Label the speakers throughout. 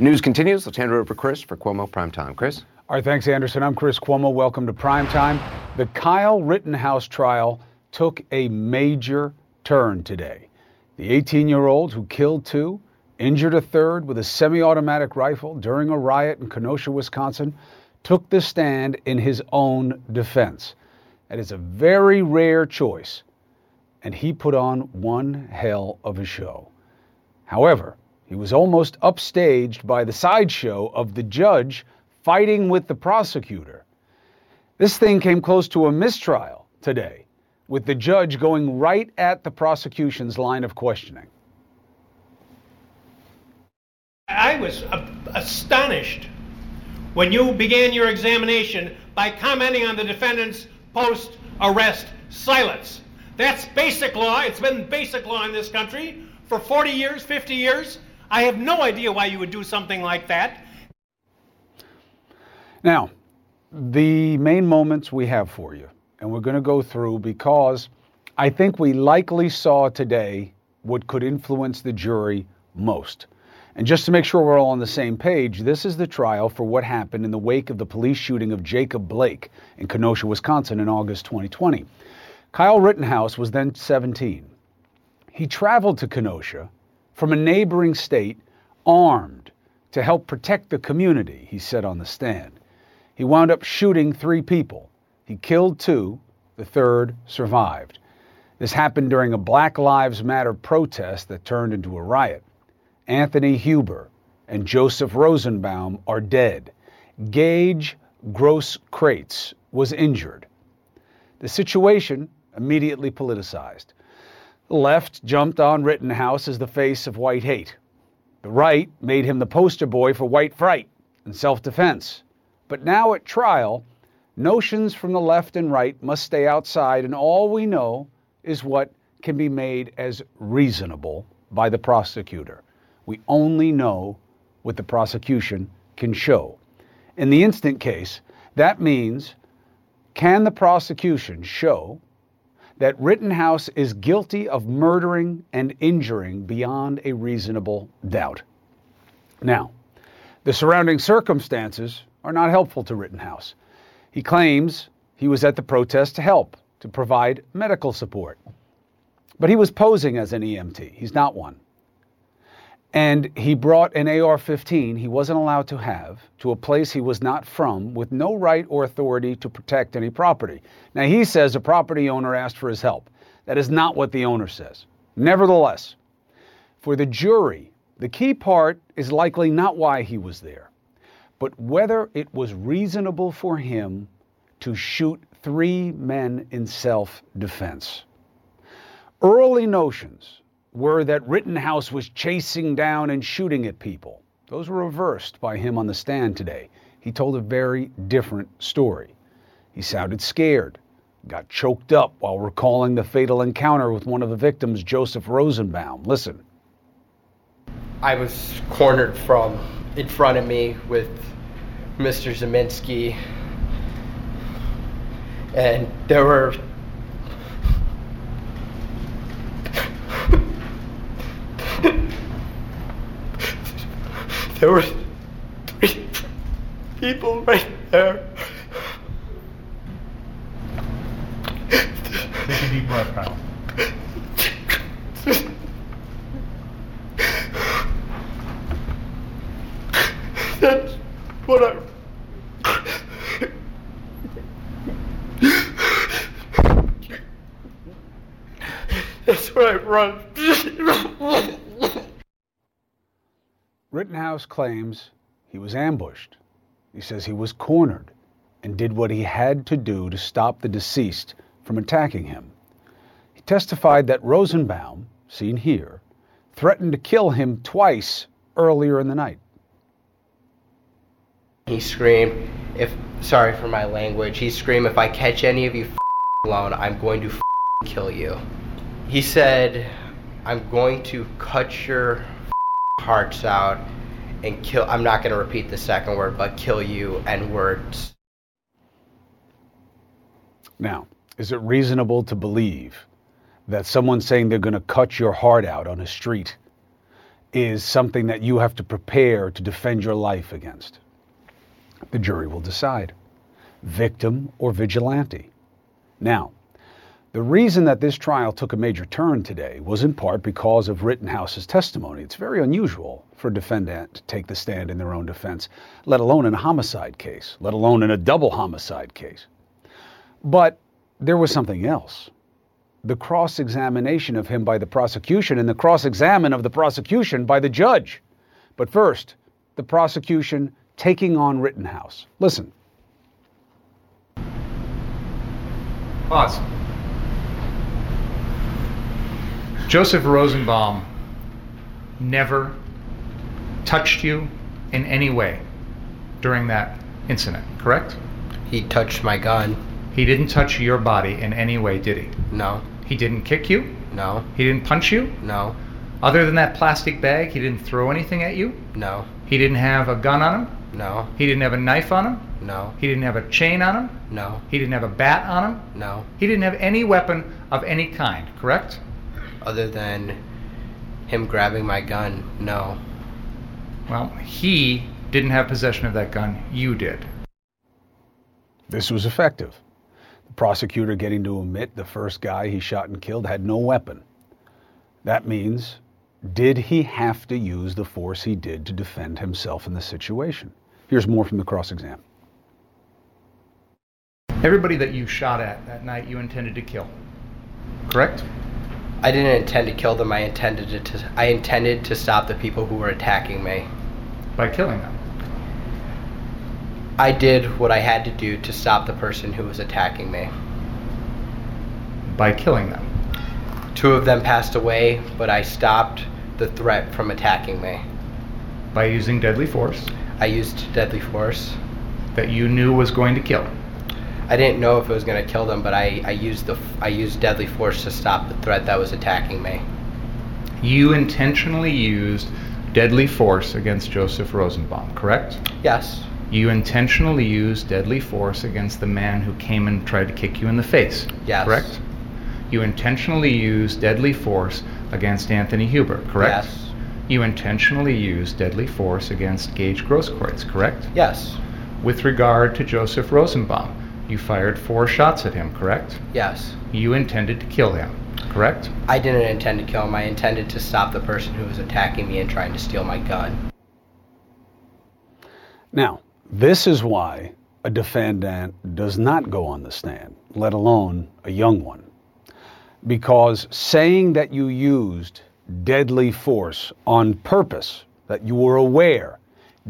Speaker 1: News continues. Let's hand it over to Chris for Cuomo Prime Time. Chris?
Speaker 2: All right, thanks, Anderson. I'm Chris Cuomo. Welcome to Prime Time. The Kyle Rittenhouse trial took a major turn today. The 18 year old who killed two, injured a third with a semi automatic rifle during a riot in Kenosha, Wisconsin, took the stand in his own defense. That is a very rare choice, and he put on one hell of a show. However, he was almost upstaged by the sideshow of the judge fighting with the prosecutor. This thing came close to a mistrial today, with the judge going right at the prosecution's line of questioning.
Speaker 3: I was astonished when you began your examination by commenting on the defendant's post arrest silence. That's basic law. It's been basic law in this country for 40 years, 50 years. I have no idea why you would do something like that.
Speaker 2: Now, the main moments we have for you, and we're going to go through because I think we likely saw today what could influence the jury most. And just to make sure we're all on the same page, this is the trial for what happened in the wake of the police shooting of Jacob Blake in Kenosha, Wisconsin in August 2020. Kyle Rittenhouse was then 17. He traveled to Kenosha from a neighboring state armed to help protect the community, he said on the stand. He wound up shooting three people. He killed two, the third survived. This happened during a Black Lives Matter protest that turned into a riot. Anthony Huber and Joseph Rosenbaum are dead. Gage Gross Grosskreutz was injured. The situation immediately politicized. Left jumped on Rittenhouse as the face of white hate. The right made him the poster boy for white fright and self defense. But now at trial, notions from the left and right must stay outside, and all we know is what can be made as reasonable by the prosecutor. We only know what the prosecution can show. In the instant case, that means can the prosecution show that Rittenhouse is guilty of murdering and injuring beyond a reasonable doubt. Now, the surrounding circumstances are not helpful to Rittenhouse. He claims he was at the protest to help, to provide medical support. But he was posing as an EMT. He's not one. And he brought an AR 15 he wasn't allowed to have to a place he was not from with no right or authority to protect any property. Now, he says a property owner asked for his help. That is not what the owner says. Nevertheless, for the jury, the key part is likely not why he was there, but whether it was reasonable for him to shoot three men in self defense. Early notions were that Rittenhouse was chasing down and shooting at people. Those were reversed by him on the stand today. He told a very different story. He sounded scared, got choked up while recalling the fatal encounter with one of the victims, Joseph Rosenbaum. Listen.
Speaker 4: I was cornered from in front of me with Mr. Ziminski, and there were there were three people right there.
Speaker 5: Take a deep breath, Kyle.
Speaker 4: That's what I. That's what I run.
Speaker 2: Rittenhouse claims he was ambushed. He says he was cornered and did what he had to do to stop the deceased from attacking him. He testified that Rosenbaum, seen here, threatened to kill him twice earlier in the night.
Speaker 4: He screamed, if, sorry for my language, he screamed, if I catch any of you alone, I'm going to kill you. He said, I'm going to cut your hearts out and kill I'm not going to repeat the second word but kill you and words.
Speaker 2: Now, is it reasonable to believe that someone saying they're going to cut your heart out on a street is something that you have to prepare to defend your life against. The jury will decide victim or vigilante. Now, the reason that this trial took a major turn today was in part because of Rittenhouse's testimony. It's very unusual for a defendant to take the stand in their own defense, let alone in a homicide case, let alone in a double homicide case. But there was something else. The cross examination of him by the prosecution and the cross examine of the prosecution by the judge. But first, the prosecution taking on Rittenhouse. Listen.
Speaker 5: Pause. Joseph Rosenbaum never touched you in any way during that incident, correct?
Speaker 4: He touched my gun.
Speaker 5: He didn't touch your body in any way, did he?
Speaker 4: No,
Speaker 5: He didn't kick you?
Speaker 4: no,
Speaker 5: He didn't punch you?
Speaker 4: no,
Speaker 5: Other than that plastic bag, he didn't throw anything at you?
Speaker 4: no,
Speaker 5: He didn't have a gun on him?
Speaker 4: no,
Speaker 5: He didn't have a knife on him?
Speaker 4: no,
Speaker 5: He didn't have a chain on him?
Speaker 4: no,
Speaker 5: He didn't have a bat on him?
Speaker 4: no.
Speaker 5: He didn't have any weapon of any kind, correct?
Speaker 4: Other than him grabbing my gun, no.
Speaker 5: Well, he didn't have possession of that gun. You did.
Speaker 2: This was effective. The prosecutor getting to admit the first guy he shot and killed had no weapon. That means, did he have to use the force he did to defend himself in the situation? Here's more from the cross exam.
Speaker 5: Everybody that you shot at that night, you intended to kill. Correct?
Speaker 4: I didn't intend to kill them. I intended to. I intended to stop the people who were attacking me.
Speaker 5: By killing them.
Speaker 4: I did what I had to do to stop the person who was attacking me.
Speaker 5: By killing them.
Speaker 4: Two of them passed away, but I stopped the threat from attacking me.
Speaker 5: By using deadly force
Speaker 4: I used deadly force.
Speaker 5: that you knew was going to kill.
Speaker 4: I didn't know if it was going to kill them, but I, I used the I used deadly force to stop the threat that was attacking me.
Speaker 5: You intentionally used deadly force against Joseph Rosenbaum, correct?
Speaker 4: Yes.
Speaker 5: You intentionally used deadly force against the man who came and tried to kick you in the face,
Speaker 4: Yes.
Speaker 5: correct? You intentionally used deadly force against Anthony Huber, correct?
Speaker 4: Yes.
Speaker 5: You intentionally used deadly force against Gage Grosskreutz, correct?
Speaker 4: Yes.
Speaker 5: With regard to Joseph Rosenbaum, you fired four shots at him, correct?
Speaker 4: Yes.
Speaker 5: You intended to kill him, correct?
Speaker 4: I didn't intend to kill him. I intended to stop the person who was attacking me and trying to steal my gun.
Speaker 2: Now, this is why a defendant does not go on the stand, let alone a young one. Because saying that you used deadly force on purpose, that you were aware,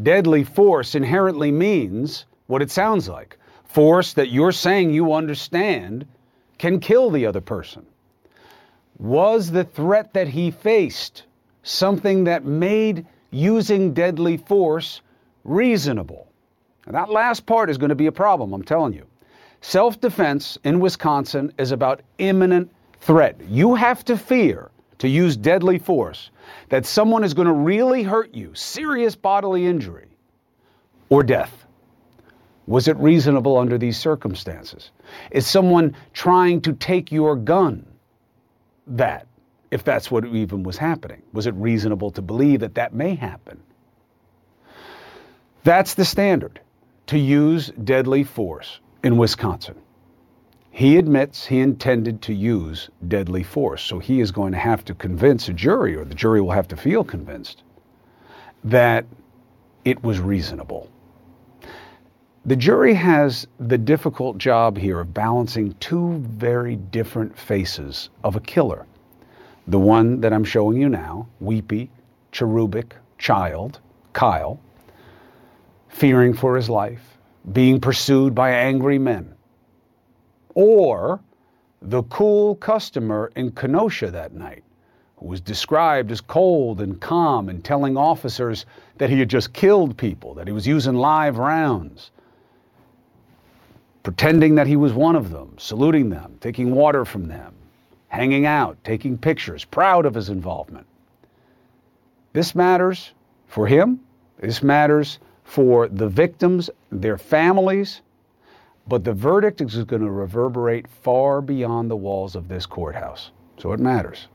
Speaker 2: deadly force inherently means what it sounds like force that you're saying you understand can kill the other person. Was the threat that he faced something that made using deadly force reasonable? That last part is going to be a problem, I'm telling you. Self defense in Wisconsin is about imminent threat. You have to fear to use deadly force that someone is going to really hurt you, serious bodily injury, or death. Was it reasonable under these circumstances? Is someone trying to take your gun? That, if that's what even was happening, was it reasonable to believe that that may happen? That's the standard to use deadly force in Wisconsin. He admits he intended to use deadly force, so he is going to have to convince a jury, or the jury will have to feel convinced, that it was reasonable. The jury has the difficult job here of balancing two very different faces of a killer. The one that I'm showing you now, weepy, cherubic child, Kyle, fearing for his life, being pursued by angry men. Or the cool customer in Kenosha that night, who was described as cold and calm and telling officers that he had just killed people, that he was using live rounds pretending that he was one of them, saluting them, taking water from them, hanging out, taking pictures, proud of his involvement. This matters for him, this matters for the victims, their families, but the verdict is going to reverberate far beyond the walls of this courthouse. So it matters.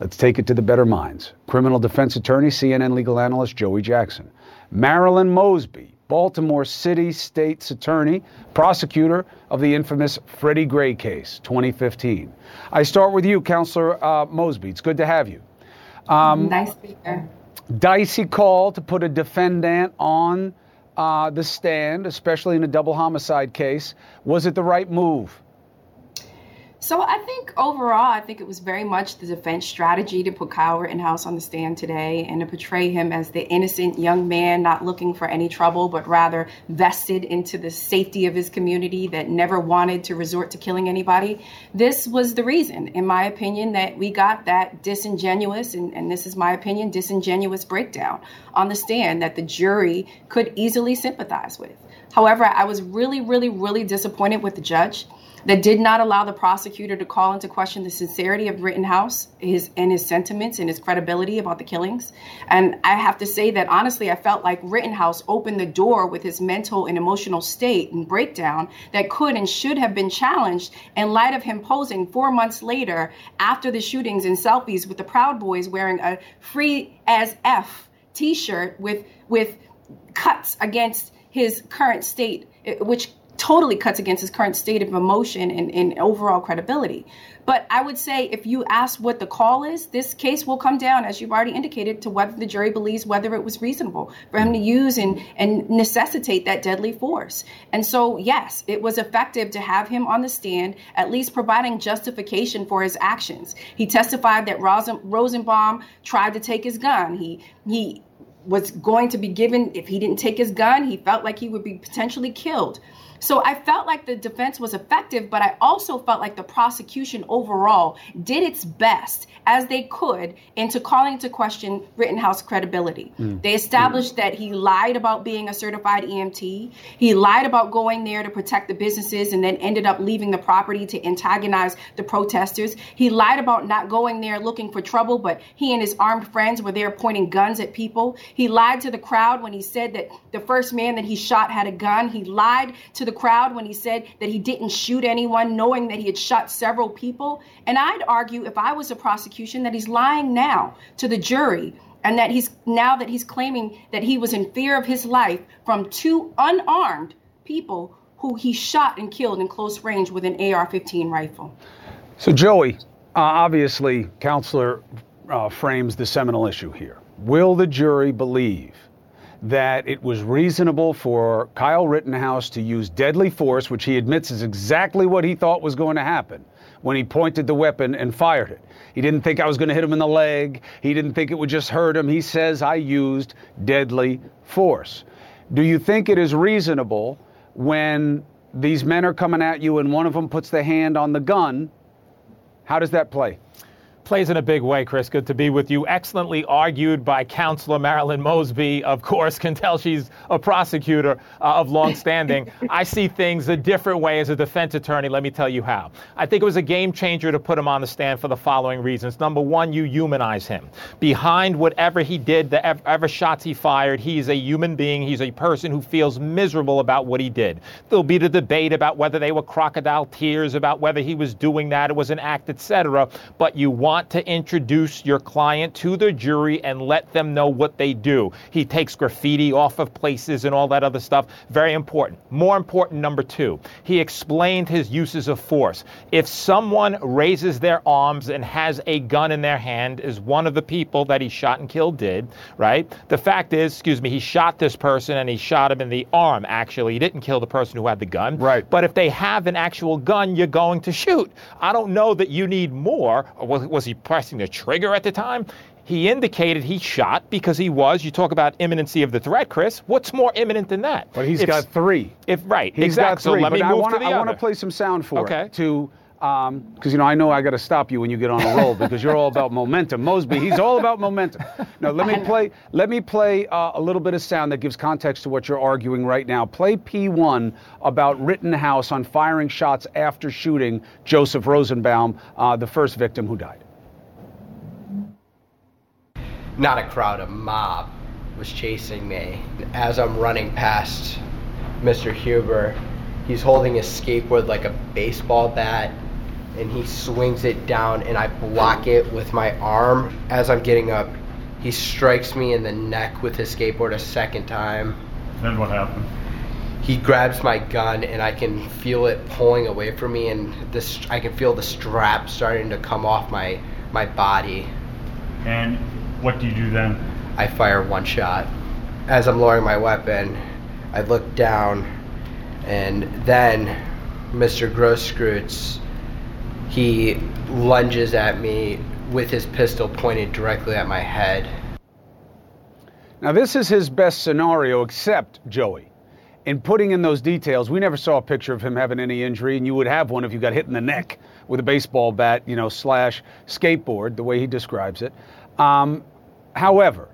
Speaker 2: Let's take it to the better minds. Criminal defense attorney, CNN legal analyst Joey Jackson. Marilyn Mosby, Baltimore City State's attorney, prosecutor of the infamous Freddie Gray case, 2015. I start with you, Counselor uh, Mosby. It's good to have you.
Speaker 6: Um, nice to be here.
Speaker 2: Dicey call to put a defendant on uh, the stand, especially in a double homicide case. Was it the right move?
Speaker 6: So I think overall, I think it was very much the defense strategy to put Kyle Rittenhouse on the stand today and to portray him as the innocent young man not looking for any trouble, but rather vested into the safety of his community that never wanted to resort to killing anybody. This was the reason, in my opinion, that we got that disingenuous, and, and this is my opinion, disingenuous breakdown on the stand that the jury could easily sympathize with. However, I was really, really, really disappointed with the judge that did not allow the prosecutor to call into question the sincerity of Rittenhouse his, and his sentiments and his credibility about the killings. And I have to say that honestly, I felt like Rittenhouse opened the door with his mental and emotional state and breakdown that could and should have been challenged in light of him posing four months later after the shootings and selfies with the Proud Boys wearing a free as F t shirt with, with cuts against his current state, which totally cuts against his current state of emotion and, and, overall credibility. But I would say if you ask what the call is, this case will come down, as you've already indicated, to whether the jury believes whether it was reasonable for him to use and, and necessitate that deadly force. And so, yes, it was effective to have him on the stand, at least providing justification for his actions. He testified that Rosenbaum tried to take his gun. He he was going to be given if he didn't take his gun, he felt like he would be potentially killed. So I felt like the defense was effective, but I also felt like the prosecution overall did its best as they could into calling into question Rittenhouse credibility. Mm. They established mm. that he lied about being a certified EMT. He lied about going there to protect the businesses and then ended up leaving the property to antagonize the protesters. He lied about not going there looking for trouble, but he and his armed friends were there pointing guns at people. He lied to the crowd when he said that the first man that he shot had a gun. He lied to the crowd when he said that he didn't shoot anyone, knowing that he had shot several people. And I'd argue if I was a prosecution that he's lying now to the jury and that he's now that he's claiming that he was in fear of his life from two unarmed people who he shot and killed in close range with an AR-15 rifle.
Speaker 2: So Joey, uh, obviously, counselor uh, frames the seminal issue here. Will the jury believe that it was reasonable for Kyle Rittenhouse to use deadly force, which he admits is exactly what he thought was going to happen when he pointed the weapon and fired it. He didn't think I was going to hit him in the leg. He didn't think it would just hurt him. He says I used deadly force. Do you think it is reasonable when these men are coming at you and one of them puts the hand on the gun? How does that play?
Speaker 7: Plays in a big way, Chris. Good to be with you. Excellently argued by Counselor Marilyn Mosby. Of course, can tell she's a prosecutor uh, of long standing. I see things a different way as a defense attorney. Let me tell you how. I think it was a game changer to put him on the stand for the following reasons. Number one, you humanize him. Behind whatever he did, the ever shots he fired, he is a human being. He's a person who feels miserable about what he did. There'll be the debate about whether they were crocodile tears, about whether he was doing that, it was an act, etc. But you want want to introduce your client to the jury and let them know what they do. He takes graffiti off of places and all that other stuff. Very important. More important, number two, he explained his uses of force. If someone raises their arms and has a gun in their hand, as one of the people that he shot and killed did, right? The fact is, excuse me, he shot this person and he shot him in the arm, actually. He didn't kill the person who had the gun.
Speaker 2: Right.
Speaker 7: But if they have an actual gun, you're going to shoot. I don't know that you need more. Was, was he pressing the trigger at the time? He indicated he shot because he was. You talk about imminency of the threat, Chris. What's more imminent than that?
Speaker 2: But he's if, got three.
Speaker 7: If right,
Speaker 2: he's
Speaker 7: exactly.
Speaker 2: got three.
Speaker 7: So let me
Speaker 2: but
Speaker 7: move
Speaker 2: I wanna,
Speaker 7: to the
Speaker 2: I want to play some sound for
Speaker 7: okay.
Speaker 2: it to because um, you know I know I got to stop you when you get on a roll because you're all about momentum. Mosby, he's all about momentum. No, let me play. Let me play uh, a little bit of sound that gives context to what you're arguing right now. Play P1 about Rittenhouse on firing shots after shooting Joseph Rosenbaum, uh, the first victim who died.
Speaker 4: Not a crowd, a mob was chasing me. As I'm running past Mr. Huber, he's holding his skateboard like a baseball bat and he swings it down, and I block it with my arm. As I'm getting up, he strikes me in the neck with his skateboard a second time.
Speaker 8: Then what happened?
Speaker 4: He grabs my gun, and I can feel it pulling away from me, and this I can feel the strap starting to come off my my body.
Speaker 8: And what do you do then?
Speaker 4: I fire one shot. As I'm lowering my weapon, I look down, and then Mr. Grosskreutz, he lunges at me with his pistol pointed directly at my head.
Speaker 2: Now, this is his best scenario, except Joey. In putting in those details, we never saw a picture of him having any injury, and you would have one if you got hit in the neck with a baseball bat, you know, slash skateboard, the way he describes it. Um, however,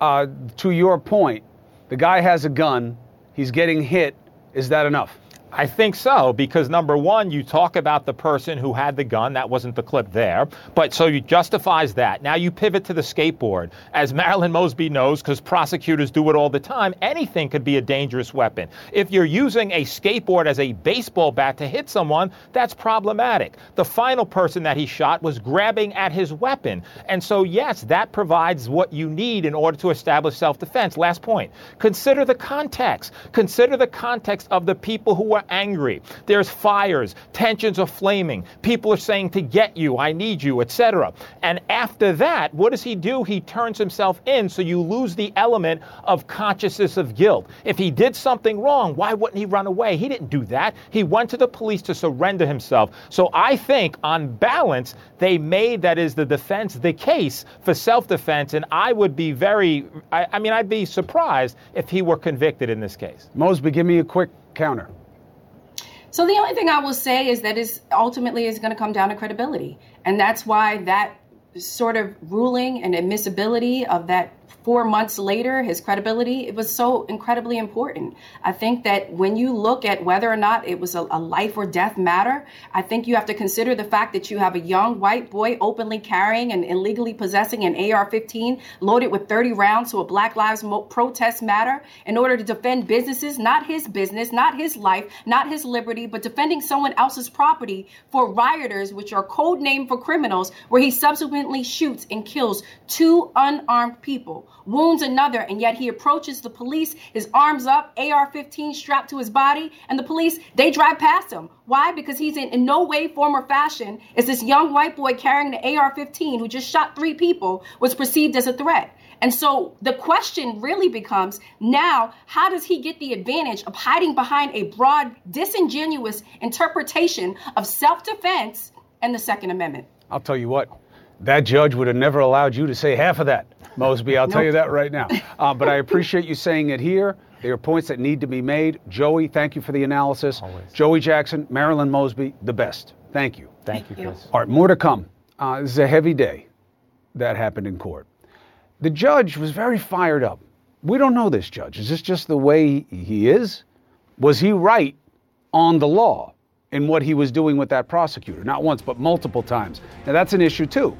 Speaker 2: uh, to your point, the guy has a gun, he's getting hit. Is that enough?
Speaker 7: I think so, because number one, you talk about the person who had the gun. That wasn't the clip there. But so you justifies that. Now you pivot to the skateboard. As Marilyn Mosby knows, because prosecutors do it all the time, anything could be a dangerous weapon. If you're using a skateboard as a baseball bat to hit someone, that's problematic. The final person that he shot was grabbing at his weapon. And so, yes, that provides what you need in order to establish self defense. Last point. Consider the context. Consider the context of the people who were angry. There's fires, tensions are flaming. People are saying to get you, I need you, etc. And after that, what does he do? He turns himself in so you lose the element of consciousness of guilt. If he did something wrong, why wouldn't he run away? He didn't do that. He went to the police to surrender himself. So I think on balance, they made that is the defense the case for self-defense and I would be very I, I mean I'd be surprised if he were convicted in this case.
Speaker 2: Mosby, give me a quick counter.
Speaker 6: So the only thing I will say is that is ultimately is going to come down to credibility, and that's why that sort of ruling and admissibility of that four months later, his credibility, it was so incredibly important. I think that when you look at whether or not it was a, a, life or death matter, I think you have to consider the fact that you have a young white boy openly carrying and illegally possessing an AR 15 loaded with 30 rounds to a Black Lives protest matter in order to defend businesses, not his business, not his life, not his liberty, but defending someone else's property for rioters, which are code name for criminals, where he subsequently shoots and kills two unarmed people wounds another, and yet he approaches the police, his arms up, AR 15 strapped to his body, and the police, they drive past him. Why? Because he's in, in no way, form, or fashion is this young white boy carrying the AR 15 who just shot three people was perceived as a threat. And so the question really becomes now, how does he get the advantage of hiding behind a broad, disingenuous interpretation of self defense and the Second Amendment?
Speaker 2: I'll tell you what, that judge would have never allowed you to say half of that, Mosby. I'll nope. tell you that right now. Uh, but I appreciate you saying it here. There are points that need to be made. Joey, thank you for the analysis. Always. Joey Jackson, Marilyn Mosby, the best. Thank you.
Speaker 7: Thank you, Chris.
Speaker 2: All right, more to come. Uh, this is a heavy day that happened in court. The judge was very fired up. We don't know this judge. Is this just the way he is? Was he right on the law in what he was doing with that prosecutor? Not once, but multiple times. Now, that's an issue, too.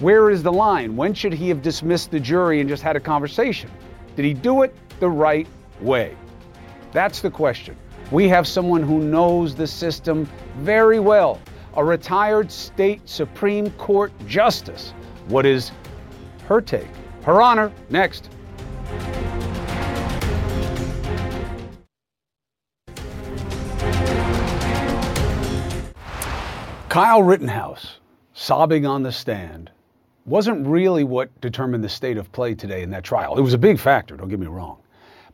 Speaker 2: Where is the line? When should he have dismissed the jury and just had a conversation? Did he do it the right way? That's the question. We have someone who knows the system very well, a retired state Supreme Court justice. What is her take? Her Honor, next. Kyle Rittenhouse sobbing on the stand wasn't really what determined the state of play today in that trial. It was a big factor, don't get me wrong.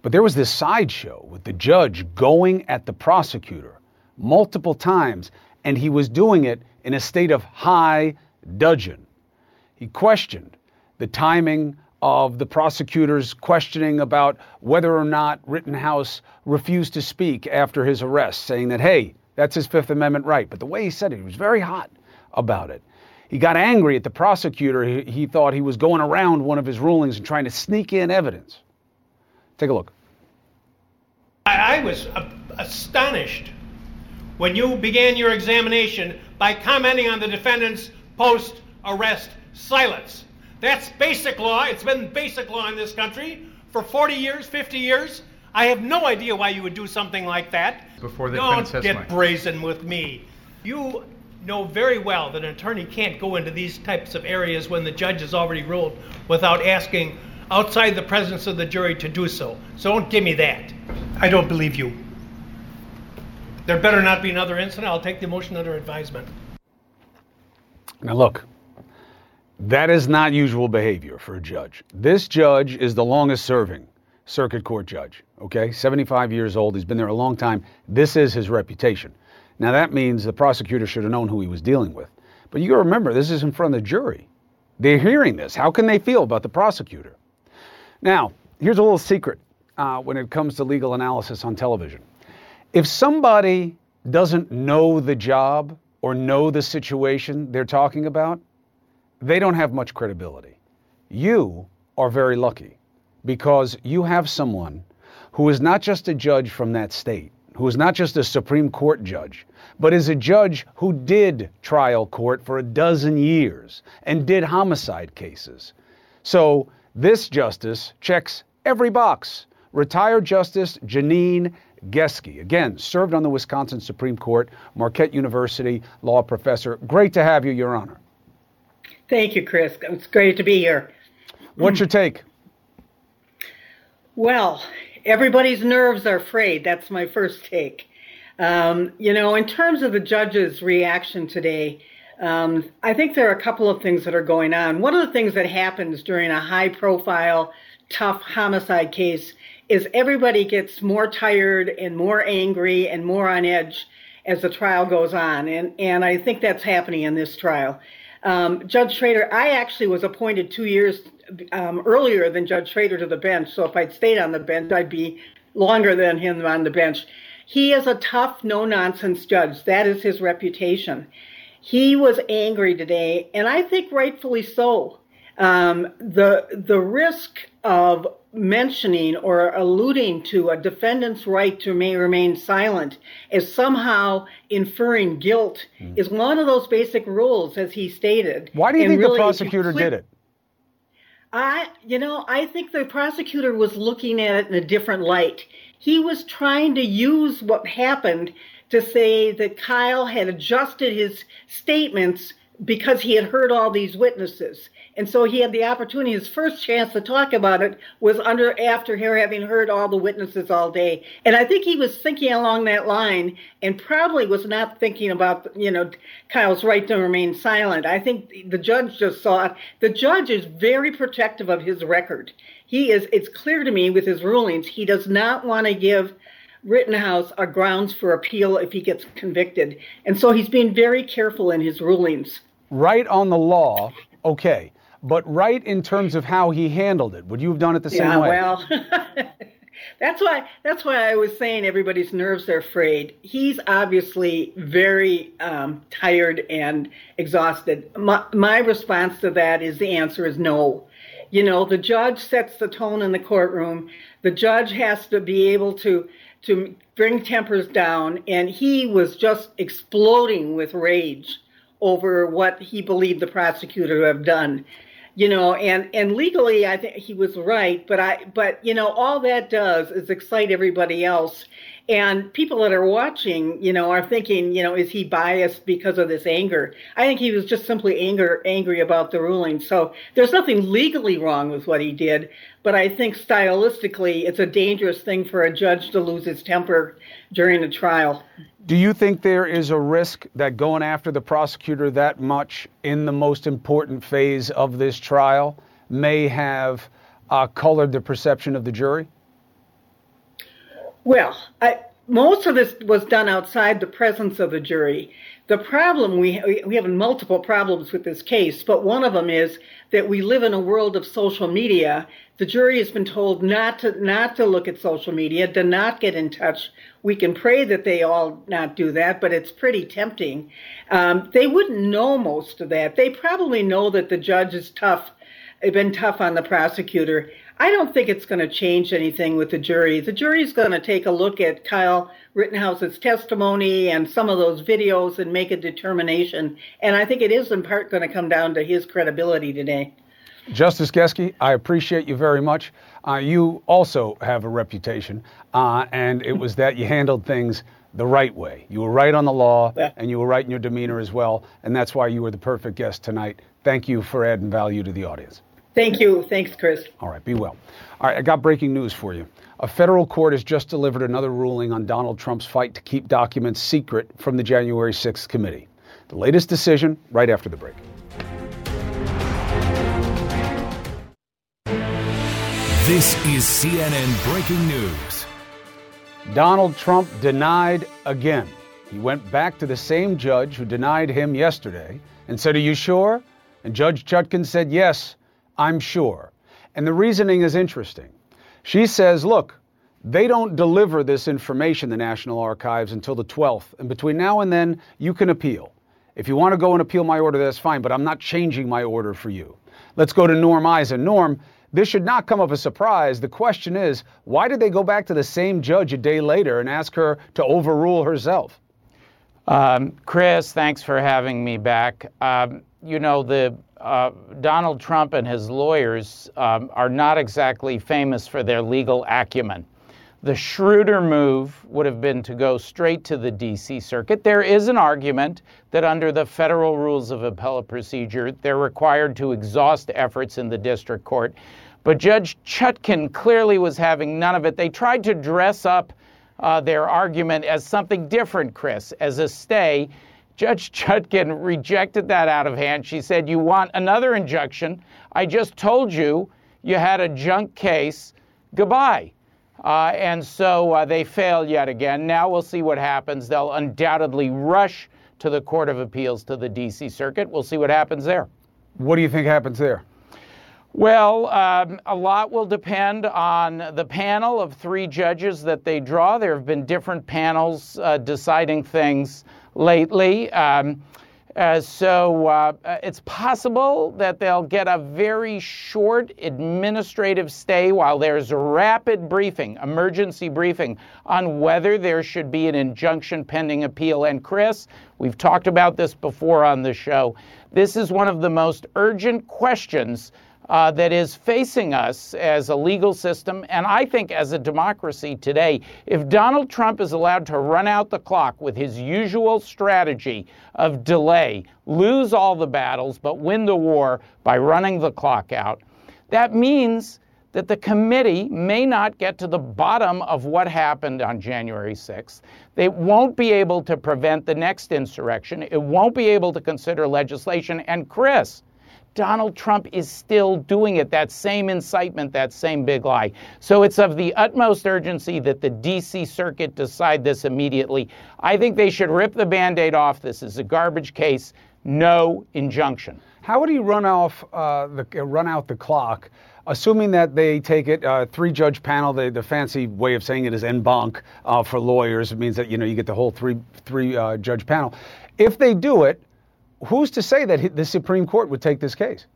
Speaker 2: But there was this sideshow with the judge going at the prosecutor multiple times, and he was doing it in a state of high dudgeon. He questioned the timing of the prosecutor's questioning about whether or not Rittenhouse refused to speak after his arrest, saying that, hey, that's his Fifth Amendment right. But the way he said it, he was very hot about it. He got angry at the prosecutor. He, he thought he was going around one of his rulings and trying to sneak in evidence. Take a look.
Speaker 3: I, I was uh, astonished when you began your examination by commenting on the defendant's post arrest silence. That's basic law. It's been basic law in this country for 40 years, 50 years. I have no idea why you would do something like that.
Speaker 5: Before the
Speaker 3: Don't get brazen with me. You know very well that an attorney can't go into these types of areas when the judge has already ruled without asking outside the presence of the jury to do so. So don't give me that. I don't believe you. There better not be another incident. I'll take the motion under advisement.
Speaker 2: Now, look, that is not usual behavior for a judge. This judge is the longest serving circuit court judge, okay? 75 years old. He's been there a long time. This is his reputation. Now, that means the prosecutor should have known who he was dealing with. But you remember, this is in front of the jury. They're hearing this. How can they feel about the prosecutor? Now, here's a little secret uh, when it comes to legal analysis on television. If somebody doesn't know the job or know the situation they're talking about, they don't have much credibility. You are very lucky because you have someone who is not just a judge from that state, who is not just a Supreme Court judge, but is a judge who did trial court for a dozen years and did homicide cases. So this justice checks every box. Retired Justice Janine Geske, again, served on the Wisconsin Supreme Court, Marquette University law professor. Great to have you, Your Honor.
Speaker 9: Thank you, Chris. It's great to be here.
Speaker 2: What's your take?
Speaker 9: Well, everybody's nerves are frayed. That's my first take. Um, you know, in terms of the judge's reaction today, um, I think there are a couple of things that are going on. One of the things that happens during a high profile, tough homicide case is everybody gets more tired and more angry and more on edge as the trial goes on. And, and I think that's happening in this trial. Um, Judge Schroeder, I actually was appointed two years um, earlier than Judge Schroeder to the bench. So if I'd stayed on the bench, I'd be longer than him on the bench. He is a tough, no nonsense judge. That is his reputation. He was angry today, and I think rightfully so. Um, the the risk of mentioning or alluding to a defendant's right to may remain silent as somehow inferring guilt mm. is one of those basic rules, as he stated.
Speaker 2: Why do you think really, the prosecutor did it?
Speaker 9: I, you know, I think the prosecutor was looking at it in a different light. He was trying to use what happened to say that Kyle had adjusted his statements because he had heard all these witnesses. And so he had the opportunity. His first chance to talk about it was under after having heard all the witnesses all day. And I think he was thinking along that line, and probably was not thinking about you know Kyle's right to remain silent. I think the judge just saw it. The judge is very protective of his record. He is. It's clear to me with his rulings, he does not want to give. Rittenhouse a grounds for appeal if he gets convicted. And so he's being very careful in his rulings.
Speaker 2: Right on the law, okay but right in terms of how he handled it. Would you have done it the same
Speaker 9: yeah,
Speaker 2: way?
Speaker 9: Well, that's why that's why I was saying everybody's nerves are frayed. He's obviously very um, tired and exhausted. My, my response to that is the answer is no. You know, the judge sets the tone in the courtroom. The judge has to be able to to bring tempers down, and he was just exploding with rage over what he believed the prosecutor to have done you know and and legally i think he was right but i but you know all that does is excite everybody else and people that are watching you know are thinking you know is he biased because of this anger? I think he was just simply anger angry about the ruling. So there's nothing legally wrong with what he did but i think stylistically it's a dangerous thing for a judge to lose his temper during a trial.
Speaker 2: Do you think there is a risk that going after the prosecutor that much in the most important phase of this trial may have uh, colored the perception of the jury?
Speaker 9: Well, I, most of this was done outside the presence of the jury. The problem we we have multiple problems with this case, but one of them is that we live in a world of social media. The jury has been told not to not to look at social media, to not get in touch. We can pray that they all not do that, but it's pretty tempting. Um, they wouldn't know most of that. They probably know that the judge is tough, been tough on the prosecutor. I don't think it's going to change anything with the jury. The jury is going to take a look at Kyle Rittenhouse's testimony and some of those videos and make a determination. And I think it is in part going to come down to his credibility today.
Speaker 2: Justice Geske, I appreciate you very much. Uh, you also have a reputation, uh, and it was that you handled things the right way. You were right on the law,
Speaker 9: Yeah.
Speaker 2: and you were right in your demeanor as well, and that's why you were the perfect guest tonight. Thank you for adding value to the audience.
Speaker 9: Thank you. Thanks, Chris.
Speaker 2: All right, be well. All right, I got breaking news for you. A federal court has just delivered another ruling on Donald Trump's fight to keep documents secret from the January 6th committee. The latest decision right after the break.
Speaker 10: This is CNN breaking news.
Speaker 2: Donald Trump denied again. He went back to the same judge who denied him yesterday and said, Are you sure? And Judge Chutkan said, Yes, I'm sure. And the reasoning is interesting. She says, Look, they don't deliver this information, the National Archives, until the 12th. And between now and then, you can appeal. If you want to go and appeal my order, that's fine, but I'm not changing my order for you. Let's go to Norm Eisen. Norm, this should not come of a surprise. The question is, why did they go back to the same judge a day later and ask her to overrule herself?
Speaker 11: Um, Chris, thanks for having me back. Um, you know, the uh, Donald Trump and his lawyers um, are not exactly famous for their legal acumen. The shrewder move would have been to go straight to the D.C. Circuit. There is an argument that under the federal rules of appellate procedure, they're required to exhaust efforts in the district court. But Judge Chutkan clearly was having none of it. They tried to dress up uh, their argument as something different, Chris, as a stay. Judge Chutkan rejected that out of hand. She said, You want another injunction? I just told you you had a junk case. Goodbye. Uh, and so uh, they fail yet again. Now we'll see what happens. They'll undoubtedly rush to the Court of Appeals to the D.C. Circuit. We'll see what happens there.
Speaker 2: What do you think happens there?
Speaker 11: Well, um, a lot will depend on the panel of three judges that they draw. There have been different panels uh, deciding things lately. Um, uh, so uh, it's possible that they'll get a very short administrative stay while there's rapid briefing, emergency briefing, on whether there should be an injunction pending appeal. And Chris, we've talked about this before on the show. This is one of the most urgent questions uh, that is facing us as a legal system and I think as a democracy today. If Donald Trump is allowed to run out the clock with his usual strategy of delay, lose all the battles, but win the war by running the clock out, that means that the committee may not get to the bottom of what happened on January 6th. They won't be able to prevent the next insurrection. It won't be able to consider legislation. And Chris, Donald Trump is still doing it, that same incitement, that same big lie. So it's of the utmost urgency that the D.C. Circuit decide this immediately. I think they should rip the band aid off. This is a garbage case. No injunction.
Speaker 2: How would he run off uh, the uh, run out the clock, assuming that they take it uh, three judge panel? The, the fancy way of saying it is en banc uh, for lawyers. It means that you know you get the whole three three uh, judge panel. If they do it, who's to say that the Supreme Court would take this case?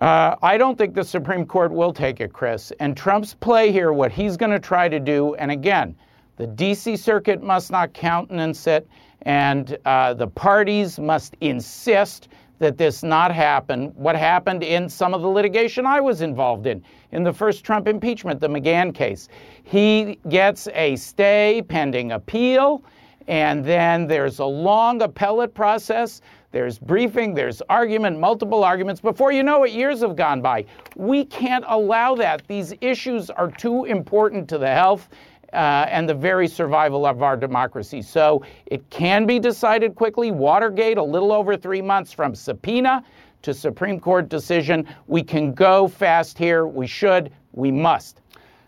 Speaker 11: Uh, I don't think the Supreme Court will take it, Chris. And Trump's play here, what he's going to try to do, and again, the D.C. Circuit must not countenance it, and uh, the parties must insist that this not happen. What happened in some of the litigation I was involved in, in the first Trump impeachment, the McGahn case. He gets a stay pending appeal, and then there's a long appellate process. There's briefing, there's argument, multiple arguments. Before you know it, years have gone by. We can't allow that. These issues are too important to the health uh, and the very survival of our democracy. So it can be decided quickly. Watergate, a little over three months from subpoena to Supreme Court decision. We can go fast here. We should. We must.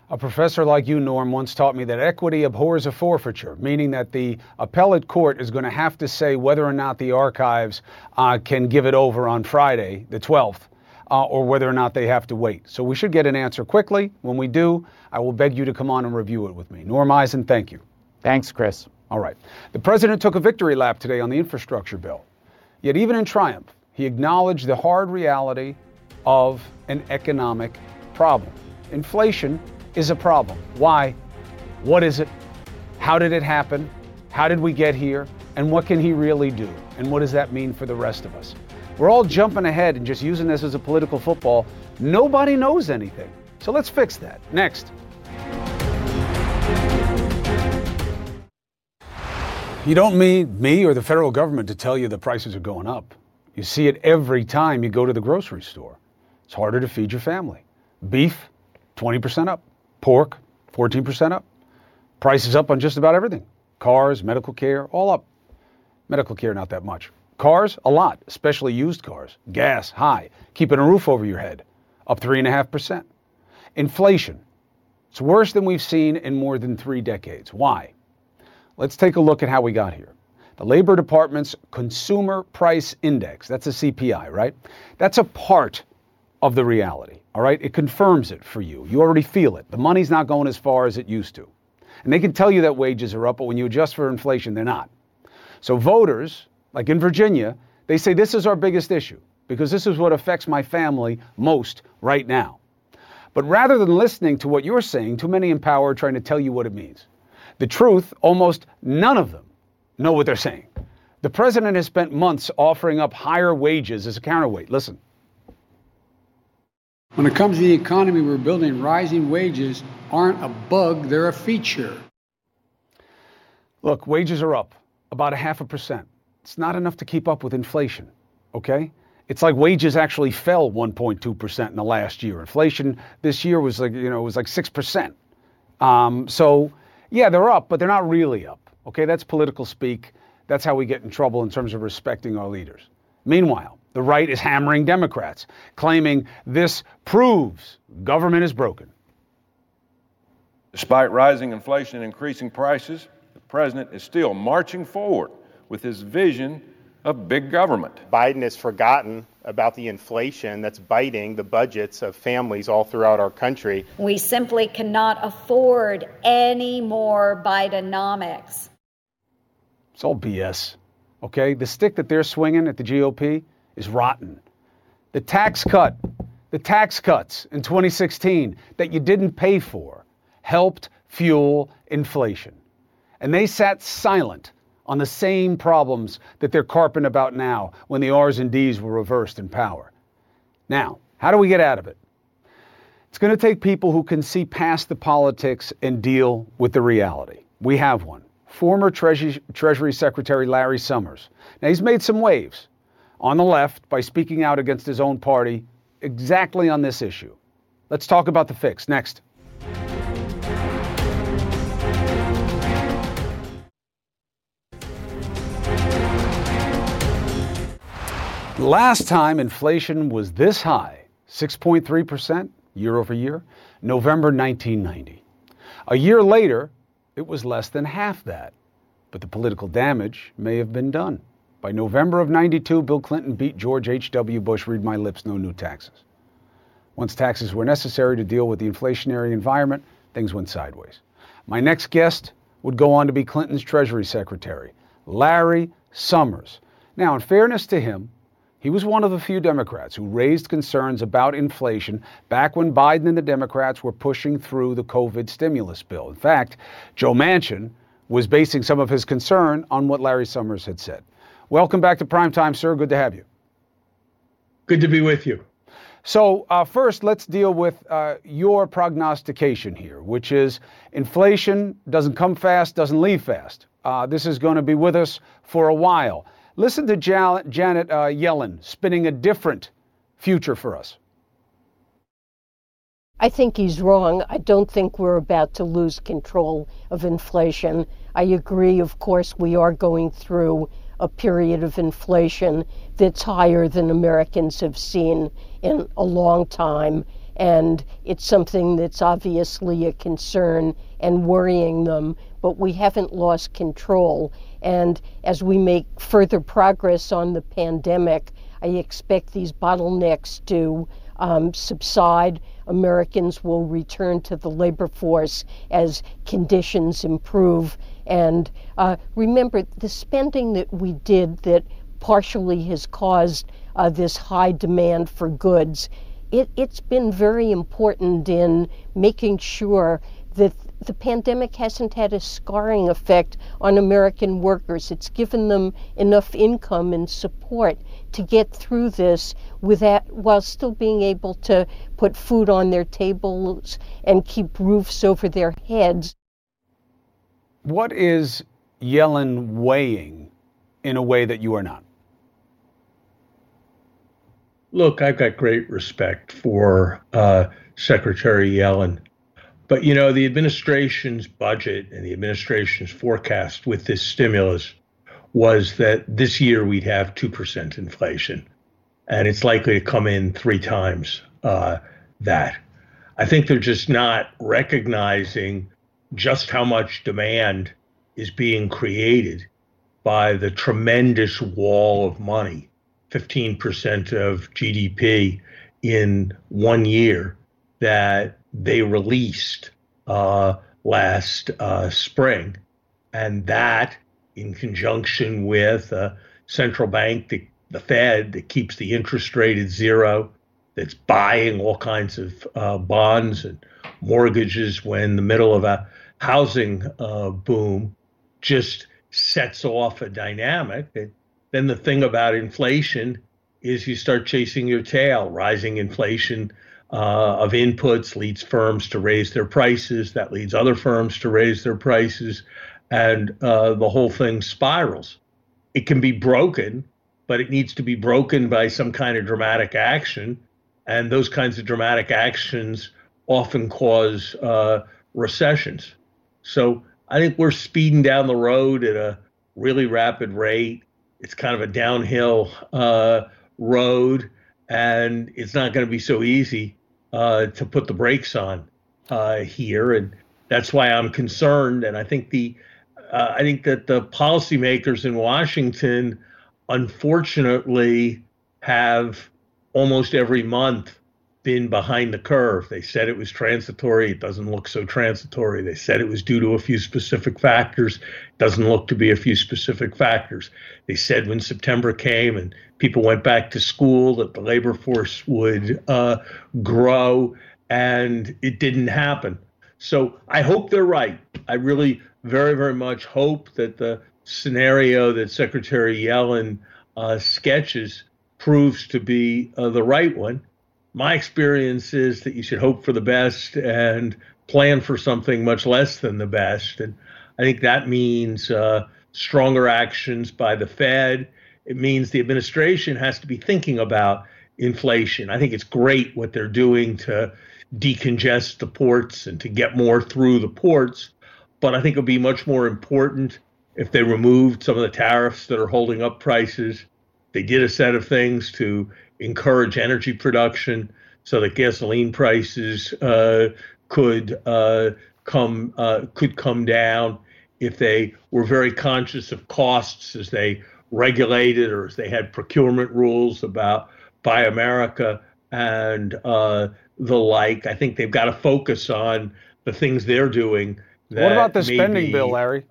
Speaker 2: A professor like you, Norm, once taught me that equity abhors a forfeiture, meaning that the appellate court is going to have to say whether or not the archives uh, can give it over on Friday, the 12th, uh, or whether or not they have to wait. So we should get an answer quickly. When we do, I will beg you to come on and review it with me. Norm Eisen, thank you.
Speaker 11: Thanks, Chris.
Speaker 2: All right. The president took a victory lap today on the infrastructure bill. Yet, even in triumph, he acknowledged the hard reality of an economic problem. Inflation is a problem. Why? What is it? How did it happen? How did we get here? And what can he really do? And what does that mean for the rest of us? We're all jumping ahead and just using this as a political football. Nobody knows anything. So let's fix that. Next. You don't need me or the federal government to tell you the prices are going up. You see it every time you go to the grocery store. It's harder to feed your family. Beef, 20% up. Pork, 14% up. Prices up on just about everything. Cars, medical care, all up. Medical care, not that much. Cars, a lot, especially used cars. Gas, high. Keeping a roof over your head, up 3.5%. Inflation, it's worse than we've seen in more than three decades. Why? Let's take a look at how we got here. The Labor Department's Consumer Price Index, that's a CPI, right? That's a part of the reality, all right? It confirms it for you. You already feel it. The money's not going as far as it used to. And they can tell you that wages are up, but when you adjust for inflation, they're not. So voters, like in Virginia, they say this is our biggest issue because this is what affects my family most right now. But rather than listening to what you're saying, too many in power are trying to tell you what it means. The truth, almost none of them know what they're saying. The president has spent months offering up higher wages as a counterweight. Listen.
Speaker 12: When it comes to the economy we're building, rising wages aren't a bug, they're a feature.
Speaker 2: Look, wages are up about a half a percent. It's not enough to keep up with inflation, okay? It's like wages actually fell 1.2% in the last year. Inflation this year was like, you know, it was like 6%. Um, so, yeah, they're up, but they're not really up. Okay, that's political speak. That's how we get in trouble in terms of respecting our leaders. Meanwhile, the right is hammering Democrats, claiming this proves government is broken.
Speaker 13: Despite rising inflation and increasing prices, the president is still marching forward with his vision of big government.
Speaker 14: Biden has forgotten about the inflation that's biting the budgets of families all throughout our country.
Speaker 15: We simply cannot afford any more Bidenomics.
Speaker 2: It's all BS. Okay? The stick that they're swinging at the GOP is rotten. The tax cut, the tax cuts in 2016 that you didn't pay for helped fuel inflation. And they sat silent on the same problems that they're carping about now when the R's and D's were reversed in power. Now, how do we get out of it? It's going to take people who can see past the politics and deal with the reality. We have one. Former Treasury, Treasury Secretary Larry Summers. Now, he's made some waves on the left by speaking out against his own party exactly on this issue. Let's talk about the fix next. Last time inflation was this high, 6.3% year over year, November 1990. A year later, it was less than half that, but the political damage may have been done. By November of 92, Bill Clinton beat George H.W. Bush, read my lips, no new taxes. Once taxes were necessary to deal with the inflationary environment, things went sideways. My next guest would go on to be Clinton's Treasury Secretary, Larry Summers. Now, in fairness to him, he was one of the few Democrats who raised concerns about inflation back when Biden and the Democrats were pushing through the COVID stimulus bill. In fact, Joe Manchin was basing some of his concern on what Larry Summers had said. Welcome back to Primetime, sir. Good to have you.
Speaker 16: Good to be with you.
Speaker 2: So, uh, first, let's deal with uh, your prognostication here, which is inflation doesn't come fast, doesn't leave fast. Uh, this is going to be with us for a while. Listen to Janet uh, Yellen spinning a different future for us.
Speaker 17: I think he's wrong. I don't think we're about to lose control of inflation. I agree, of course, we are going through a period of inflation that's higher than Americans have seen in a long time. And it's something that's obviously a concern and worrying them, but we haven't lost control. And as we make further progress on the pandemic, I expect these bottlenecks to um, subside. Americans will return to the labor force as conditions improve. And uh, remember, the spending that we did that partially has caused uh, this high demand for goods, it, it's been very important in making sure that the pandemic hasn't had a scarring effect on American workers. It's given them enough income and support to get through this without, while still being able to put food on their tables and keep roofs over their heads.
Speaker 2: What is Yellen weighing in a way that you are not?
Speaker 16: Look, I've got great respect for uh, Secretary Yellen. But, you know, the administration's budget and the administration's forecast with this stimulus was that this year we'd have 2% inflation. And it's likely to come in three times uh, that. I think they're just not recognizing just how much demand is being created by the tremendous wall of money 15% of GDP in one year that they released uh, last uh, spring. And that, in conjunction with a central bank, the, the Fed, that keeps the interest rate at zero, that's buying all kinds of uh, bonds and mortgages when the middle of a housing uh, boom, just sets off a dynamic. Then the thing about inflation is you start chasing your tail. Rising inflation uh, of inputs leads firms to raise their prices. That leads other firms to raise their prices, and uh, the whole thing spirals. It can be broken, but it needs to be broken by some kind of dramatic action, and those kinds of dramatic actions often cause uh, recessions. So I think we're speeding down the road at a really rapid rate. It's kind of a downhill uh, road, and it's not going to be so easy uh, to put the brakes on uh, here, and that's why I'm concerned. And I think the uh, I think that the policymakers in Washington, unfortunately, have almost every month been behind the curve. They said it was transitory. It doesn't look so transitory. They said it was due to a few specific factors. It doesn't look to be a few specific factors. They said when September came and people went back to school that the labor force would uh, grow, and it didn't happen. So I hope they're right. I really very, very much hope that the scenario that Secretary Yellen uh, sketches proves to be uh, the right one my experience is that you should hope for the best and plan for something much less than the best. And I think that means uh, stronger actions by the Fed. It means the administration has to be thinking about inflation. I think it's great what they're doing to decongest the ports and to get more through the ports. But I think it would be much more important if they removed some of the tariffs that are holding up prices. They did a set of things to encourage energy production so that gasoline prices uh, could uh, come uh, could come down if they were very conscious of costs as they regulated or as they had procurement rules about Buy America and uh, the like. I think they've got to focus on the things they're doing.
Speaker 2: What about the spending bill, Larry?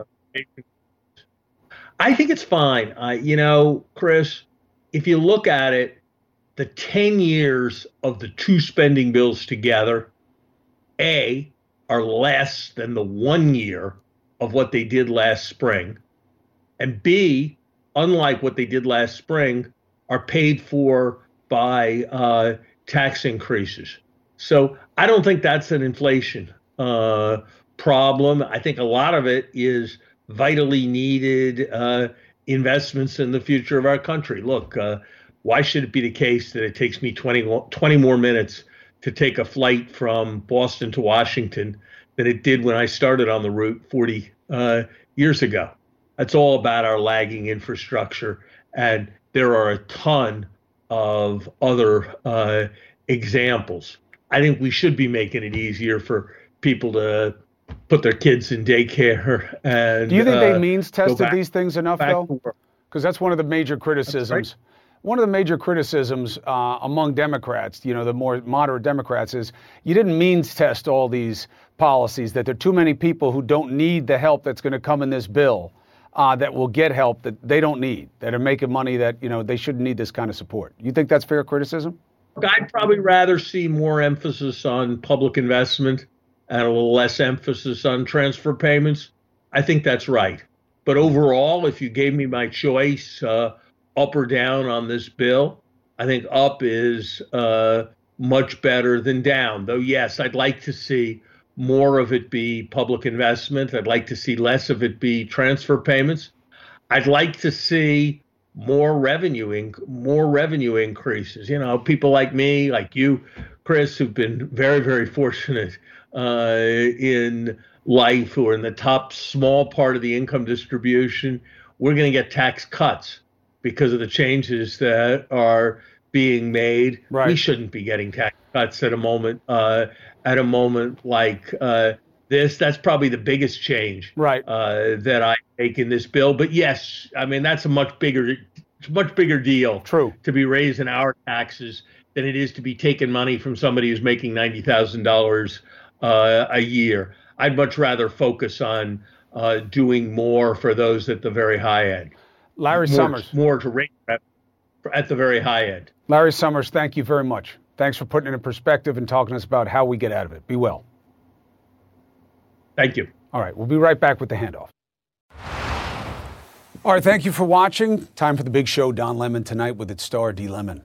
Speaker 16: I think it's fine. I, you know, Chris, if you look at it, the 10 years of the two spending bills together, A, are less than the one year of what they did last spring. And B, unlike what they did last spring, are paid for by uh, tax increases. So I don't think that's an inflation uh, problem. I think a lot of it is vitally needed uh, investments in the future of our country. Look, uh, why should it be the case that it takes me 20, 20 more minutes to take a flight from Boston to Washington than it did when I started on the route 40 uh, years ago? That's all about our lagging infrastructure. And there are a ton of other uh, examples. I think we should be making it easier for people to put their kids in daycare. And
Speaker 2: do you think
Speaker 16: uh,
Speaker 2: they means tested these things enough, though? Because that's one of the major criticisms one of the major criticisms uh, among Democrats, you know, the more moderate Democrats, is you didn't means test all these policies, that there are too many people who don't need the help that's going to come in this bill. Uh, that will get help that they don't need, that are making money that you know they shouldn't need this kind of support. You think that's fair criticism?
Speaker 16: I'd probably rather see more emphasis on public investment and a little less emphasis on transfer payments. I think that's right. But overall, if you gave me my choice, uh, up or down on this bill. I think up is uh, much better than down. Though, yes, I'd like to see more of it be public investment. I'd like to see less of it be transfer payments. I'd like to see more revenue inc- more revenue increases. You know, people like me, like you, Chris, who've been very very fortunate uh, in life, or in the top small part of the income distribution. We're going to get tax cuts because of the changes that are being made.
Speaker 2: Right.
Speaker 16: We shouldn't be getting tax cuts at a moment uh, at a moment like uh, this. That's probably the biggest change
Speaker 2: right.
Speaker 16: uh, that I make in this bill. But yes, I mean that's a much bigger, much bigger deal.
Speaker 2: True.
Speaker 16: To be raising our taxes than it is to be taking money from somebody who's making ninety thousand dollars uh, a year. I'd much rather focus on uh, doing more for those at the very high end.
Speaker 2: Larry
Speaker 16: more,
Speaker 2: Summers.
Speaker 16: More to rate at, at the very high end.
Speaker 2: Larry Summers, thank you very much. Thanks for putting it in perspective and talking to us about how we get out of it. Be well.
Speaker 16: Thank you.
Speaker 2: All right, we'll be right back with the handoff. All right, thank you for watching. Time for the big show, Don Lemon, tonight with its star, D. Lemon.